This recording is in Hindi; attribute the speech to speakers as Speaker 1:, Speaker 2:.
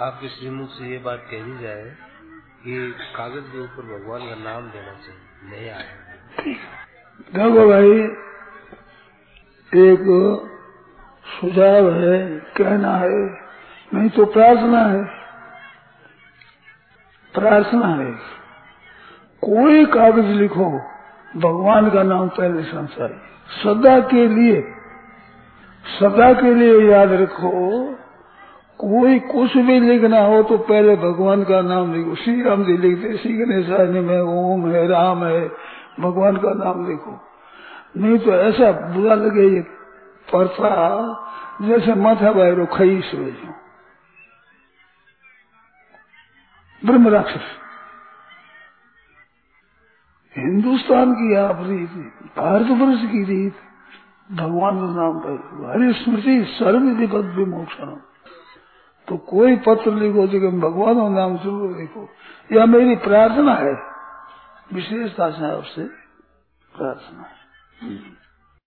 Speaker 1: आपके श्रीमुख से ये बात कह जाए कि कागज़ के ऊपर भगवान का नाम देना चाहिए, नहीं आया।
Speaker 2: देखो भाई, एक सुझाव है, कहना है, नहीं तो प्रार्थना है। प्रार्थना है, कोई कागज़ लिखो, भगवान का नाम पहले संसार। सदा के लिए, सदा के लिए याद रखो कोई कुछ भी लिखना हो तो पहले भगवान का नाम लिखो। श्री राम जी लिखते श्री गणेश में ओम है, राम है, भगवान का नाम लिखो। नहीं तो ऐसा बुरा लगे ये परथा जैसे माथा बाहर खई से ब्रह्म राक्षस। हिंदुस्तान की आप रीत भारतवर्ष की रीत, भगवान का नाम पर हरी स्मृति सर्व विपद विमोक्षण तो कोई पत्र लिखो जो भगवान का नाम ज़रूर लिखो यह मेरी प्रार्थना है। विशेषता से आपसे प्रार्थना है।